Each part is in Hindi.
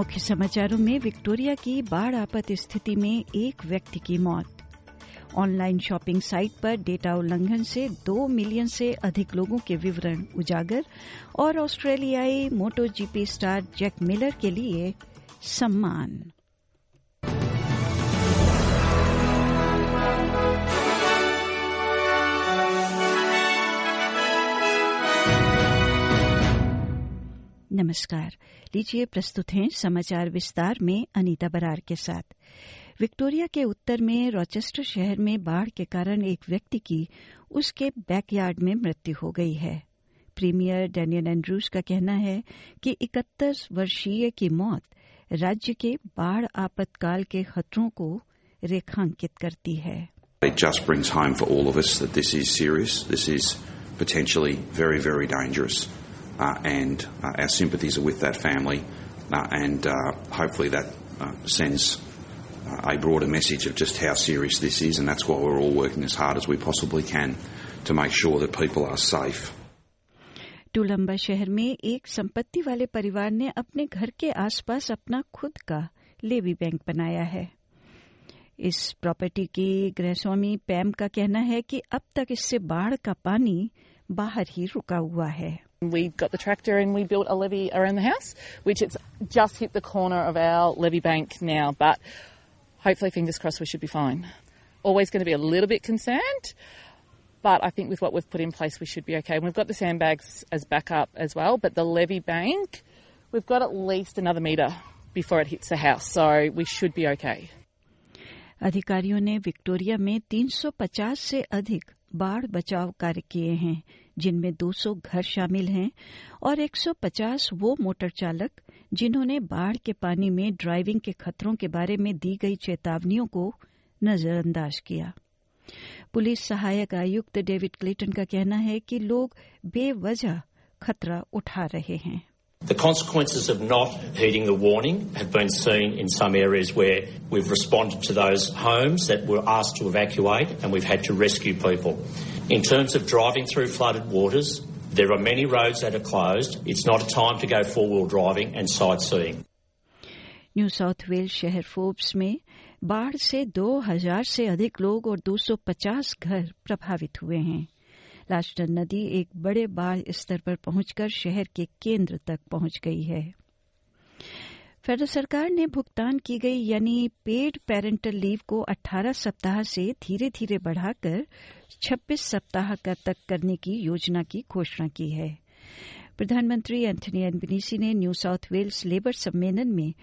मुख्य समाचारों में विक्टोरिया की बाढ़ आपत स्थिति में एक व्यक्ति की मौत। ऑनलाइन शॉपिंग साइट पर डेटा उल्लंघन से दो मिलियन से अधिक लोगों के विवरण उजागर और ऑस्ट्रेलियाई Moto GP star Jack Miller के लिए सम्मान। नमस्कार। लीजिए प्रस्तुत हैं समाचार विस्तार में अनीता बरार के साथ। विक्टोरिया के उत्तर में रॉचेस्टर शहर में बाढ़ के कारण एक व्यक्ति की उसके बैकयार्ड में मृत्यु हो गई है। प्रीमियर डेनियल एंड्रूज का कहना है कि इकहत्तर वर्षीय की मौत राज्य के बाढ़ आपातकाल के खतरों को रेखांकित करती है। It just brings home for all of us that this is serious, this is potentially very, very dangerous, and uh, our sympathies are with that family, uh, and uh, hopefully that uh, sends uh, a broader message of just how serious this is, and that's why we're all working as hard as we possibly can to make sure that people are safe. टूलम्बा शहर में एक संपत्ति वाले परिवार ने अपने घर के आसपास अपना खुद का लेवी बैंक बनाया है इस प्रॉपर्टी की गृहस्वामी पैम का कहना है कि अब तक इससे बाढ़ का पानी बाहर ही रुका हुआ है We got the tractor and we built a levee around the house, which it's just hit the corner of our levee bank now, but hopefully, fingers crossed, we should be fine. Always going to be a little bit concerned, but I think with what we've put in place, we should be okay. And we've got the sandbags as backup as well, but the levee bank, we've got at least another metre before it hits the house, so we should be okay. अधिकारियों ने विक्टोरिया में 350 से अधिक बाढ़ बचाव कार्य किए हैं, जिनमें 200 घर शामिल हैं और 150 वो मोटर चालक जिन्होंने बाढ़ के पानी में ड्राइविंग के खतरों के बारे में दी गई चेतावनियों को नजरअंदाज किया। पुलिस सहायक आयुक्त डेविड क्लेटन का कहना है कि लोग बेवजह खतरा उठा रहे हैं। The consequences of not heeding the warning have been seen in some areas where we've responded to those homes that were asked to evacuate and we've had to rescue people. In terms of driving through flooded waters, there are many roads that are closed. It's not a time to go four-wheel driving and sightseeing. New South Wales शहर फोर्ब्स में बाढ़ से 2000 से अधिक लोग और 250 घर प्रभावित हुए हैं लास्टन नदी एक बड़े बाढ़ स्तर पर पहुंचकर शहर के केंद्र तक पहुँच गई है। फेडरल सरकार ने भुगतान की गई, यानी पेड पेरेंटल लीव को 18 सप्ताह से धीरे धीरे बढ़ाकर 26 सप्ताह का तक करने की योजना की घोषणा की है। प्रधानमंत्री एंथनी एल्बनीसी ने न्यू साउथ वेल्स लेबर सम्मेलन में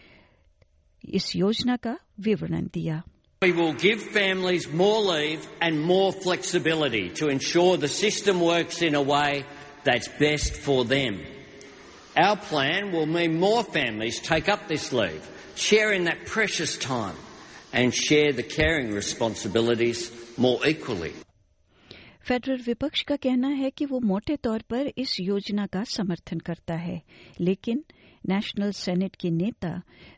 इस योजना का विवरण दिया। We will give families more leave and more flexibility to ensure the system works in a way that's best for them. Our plan will mean more families take up this leave, sharing that precious time, and share the caring responsibilities more equally. Federal विपक्ष का कहना है कि वो मोटे तौर पर इस योजना का समर्थन करता है लेकिन नेशनल सेनेट की नेता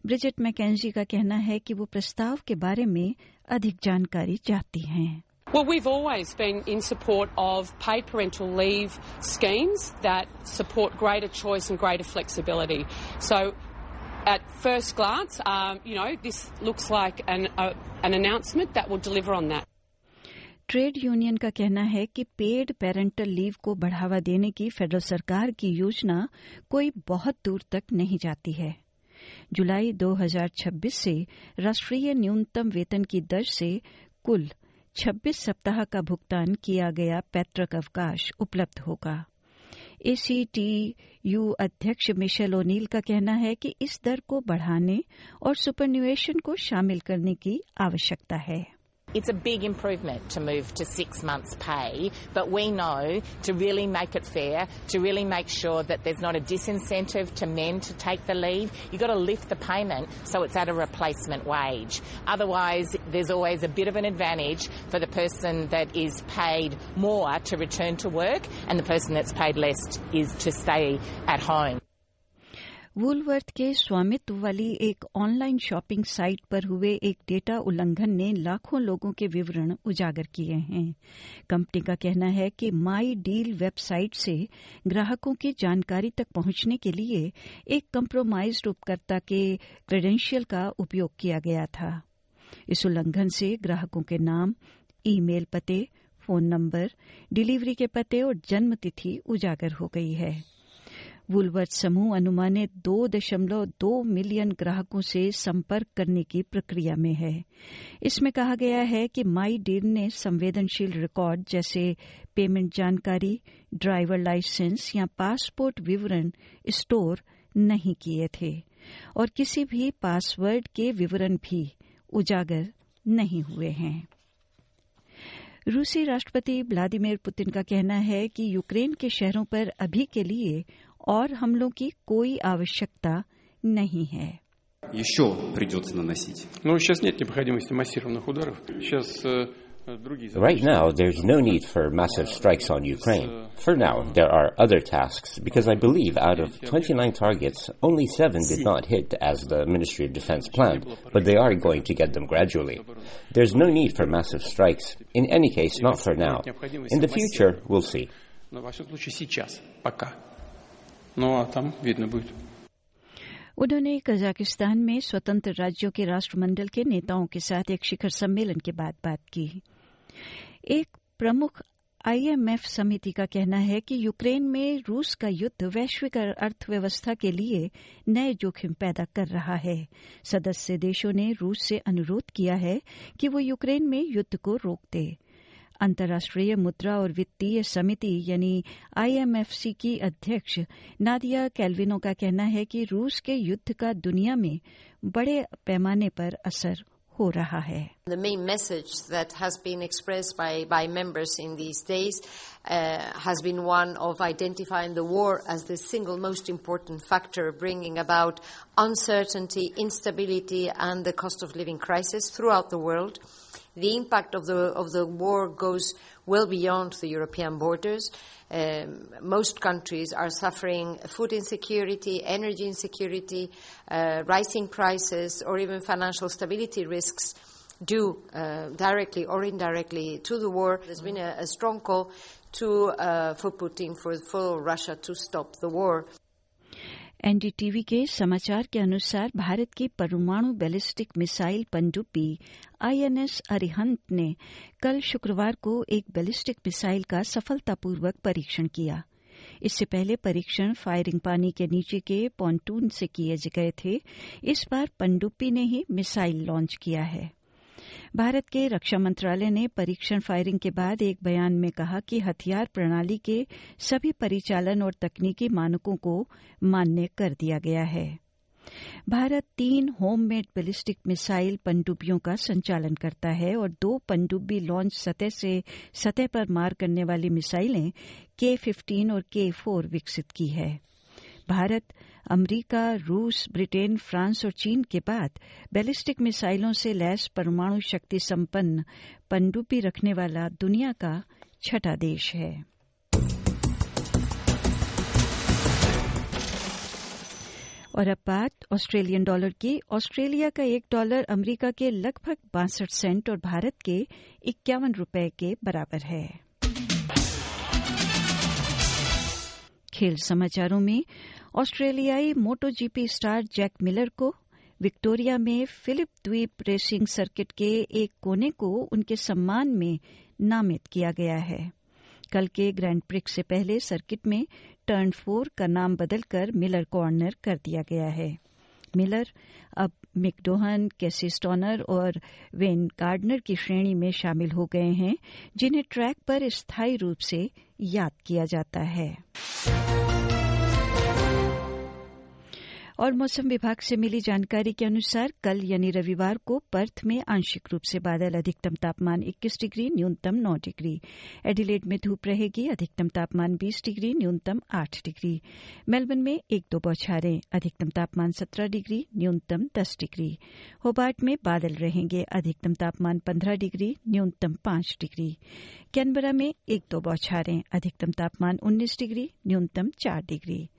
ब्रिजेट मैकेंजी का कहना है कि वो प्रस्ताव के बारे में अधिक जानकारी चाहती हैं Well, we've always been in support of paid parental leave schemes that support greater choice and greater flexibility. So, at first glance, um, you know, this looks like an, uh, an announcement that will deliver on that. Trade union का कहना है कि पेड पेरेंटल लीव को बढ़ावा देने की फेडरल सरकार की योजना कोई बहुत दूर तक नहीं जाती है। जुलाई 2026 से राष्ट्रीय न्यूनतम वेतन की दर से कुल 26 सप्ताह का भुगतान किया गया पैतृक अवकाश उपलब्ध होगा। एसीटीयू अध्यक्ष मिशेल ओनील का कहना है कि इस दर को बढ़ाने और सुपरन्यूएशन को शामिल करने की आवश्यकता है। It's a big improvement to move to six months' pay, but we know to really make it fair, to really make sure that there's not a disincentive to men to take the leave, you've got to lift the payment so it's at a replacement wage. Otherwise, there's always a bit of an advantage for the person that is paid more to return to work, and the person that's paid less is to stay at home. Woolworth के स्वामित्व वाली एक ऑनलाइन शॉपिंग साइट पर हुए एक डेटा उल्लंघन ने लाखों लोगों के विवरण उजागर किए हैं। कंपनी का कहना है कि माई डील वेबसाइट से ग्राहकों की जानकारी तक पहुँचने के लिए एक कंप्रोमाइज्ड उपकर्ता के क्रेडेंशियल का उपयोग किया गया था। इस उल्लंघन से ग्राहकों के नाम, ईमेल पते, फ़ोन नंबर, डिलीवरी के पते और जन्म तिथि उजागर हो गई है। वुलवर्थ समूह अनुमानित दो दशमलव दो मिलियन ग्राहकों से संपर्क करने की प्रक्रिया में है। इसमें कहा गया है कि माई डील ने संवेदनशील रिकॉर्ड जैसे पेमेंट जानकारी, ड्राइवर लाइसेंस या पासपोर्ट विवरण स्टोर नहीं किए थे और किसी भी पासवर्ड के विवरण भी उजागर नहीं हुए हैं। रूसी राष्ट्रपति व्लादिमीर पुतिन का कहना है कि यूक्रेन के शहरों पर अभी के लिए और हमलों की कोई आवश्यकता नहीं है Еще придется наносить. Ну, сейчас нет необходимости массированных ударов. Сейчас Right now, there's no need for massive strikes on Ukraine. For now, there are other tasks because I believe out of 29 targets, only seven did not hit as the Ministry of Defense planned, but they are going to get them gradually. There's no need for massive strikes. In any case, not for now. In the future, we'll see. Ну, а там видно будет. उन्होंने कजाकिस्तान में स्वतंत्र राज्यों के राष्ट्रमंडल के नेताओं के साथ एक शिखर सम्मेलन के बाद बात की एक प्रमुख आईएमएफ समिति का कहना है कि यूक्रेन में रूस का युद्ध वैश्विक अर्थव्यवस्था के लिए नए जोखिम पैदा कर रहा है सदस्य देशों ने रूस से अनुरोध किया है कि वो यूक्रेन में युद्ध को रोक दे अंतर्राष्ट्रीय मुद्रा और वित्तीय समिति यानी आईएमएफसी की अध्यक्ष नादिया कैल्विनो का कहना है कि रूस के युद्ध का दुनिया में बड़े पैमाने पर असर हो रहा है The main message that has been expressed by, by members in these days uh, has been one of identifying the war as the single most important factor bringing about uncertainty, instability, and the cost of living crisis throughout the world. The impact of the of the war goes well beyond the European borders. Um, most countries are suffering food insecurity, energy insecurity, uh, rising prices, or even financial stability risks due uh, directly or indirectly to the war. There's been a, a strong call to uh, for Putin for, for Russia to stop the war. NDTV के समाचार के अनुसार भारत की परमाणु बैलिस्टिक मिसाइल पनडुब्बी आईएनएस अरिहंत ने कल शुक्रवार को एक बैलिस्टिक मिसाइल का सफलतापूर्वक परीक्षण किया। इससे पहले परीक्षण फायरिंग पानी के नीचे के पॉन्टून से किए गए थे। इस बार पनडुब्बी ने ही मिसाइल लॉन्च किया है। भारत के रक्षा मंत्रालय ने परीक्षण फायरिंग के बाद एक बयान में कहा कि हथियार प्रणाली के सभी परिचालन और तकनीकी मानकों को मान्य कर दिया गया है। भारत तीन होममेड बैलिस्टिक मिसाइल पनडुब्बियों का संचालन करता है और दो पनडुब्बी लॉन्च सतह से सतह पर मार करने वाली मिसाइलें के फिफ्टीन और के फोर विकसित की है। भारत, अमरीका, रूस, ब्रिटेन, फ्रांस और चीन के बाद बैलिस्टिक मिसाइलों से लैस परमाणु शक्ति संपन्न पनडुब्बी रखने वाला दुनिया का छठा देश है। और अब बात ऑस्ट्रेलियन डॉलर की। ऑस्ट्रेलिया का एक डॉलर अमरीका के लगभग बासठ सेंट और भारत के इक्यावन रुपए के बराबर है। खेल समाचारों में ऑस्ट्रेलियाई Moto GP star Jack Miller को विक्टोरिया में फिलिप द्वीप रेसिंग सर्किट के एक कोने को उनके सम्मान में नामित किया गया है। कल के ग्रैंड प्रिक्स से पहले सर्किट में टर्न फोर का नाम बदलकर मिलर कॉर्नर कर दिया गया है। मिलर अब मिकडोहन, कैसी स्टोनर और वेन गार्डनर की श्रेणी में शामिल हो गए हैं, जिन्हें ट्रैक पर स्थायी रूप से याद किया जाता है। और मौसम विभाग से मिली जानकारी के अनुसार कल यानी रविवार को पर्थ में आंशिक रूप से बादल, अधिकतम तापमान 21 डिग्री, न्यूनतम 9 डिग्री। एडिलेड में धूप रहेगी, अधिकतम तापमान 20 डिग्री, न्यूनतम 8 डिग्री। मेलबर्न में एक दो बौछारें, अधिकतम तापमान 17 डिग्री, न्यूनतम 10 डिग्री। होबार्ट में बादल रहेंगे, अधिकतम तापमान 15 डिग्री, न्यूनतम 5 डिग्री। कैनबरा में एक दो बौछारें, अधिकतम तापमान 19 डिग्री, न्यूनतम 4 डिग्री।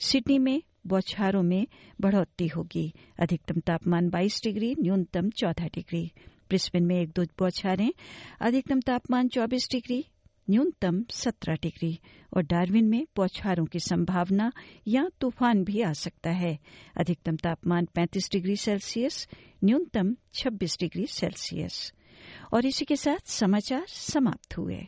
सिडनी में बौछारों में बढ़ोतरी होगी। अधिकतम तापमान 22 डिग्री, न्यूनतम 14 डिग्री। ब्रिस्बेन में एक दो बौछारें, अधिकतम तापमान 24 डिग्री, न्यूनतम 17 डिग्री। और डार्विन में बौछारों की संभावना या तूफ़ान भी आ सकता है। अधिकतम तापमान 35 डिग्री सेल्सियस, न्यूनतम 26 डिग्री सेल्सियस। और इसी के साथ समाचार समाप्त हुए।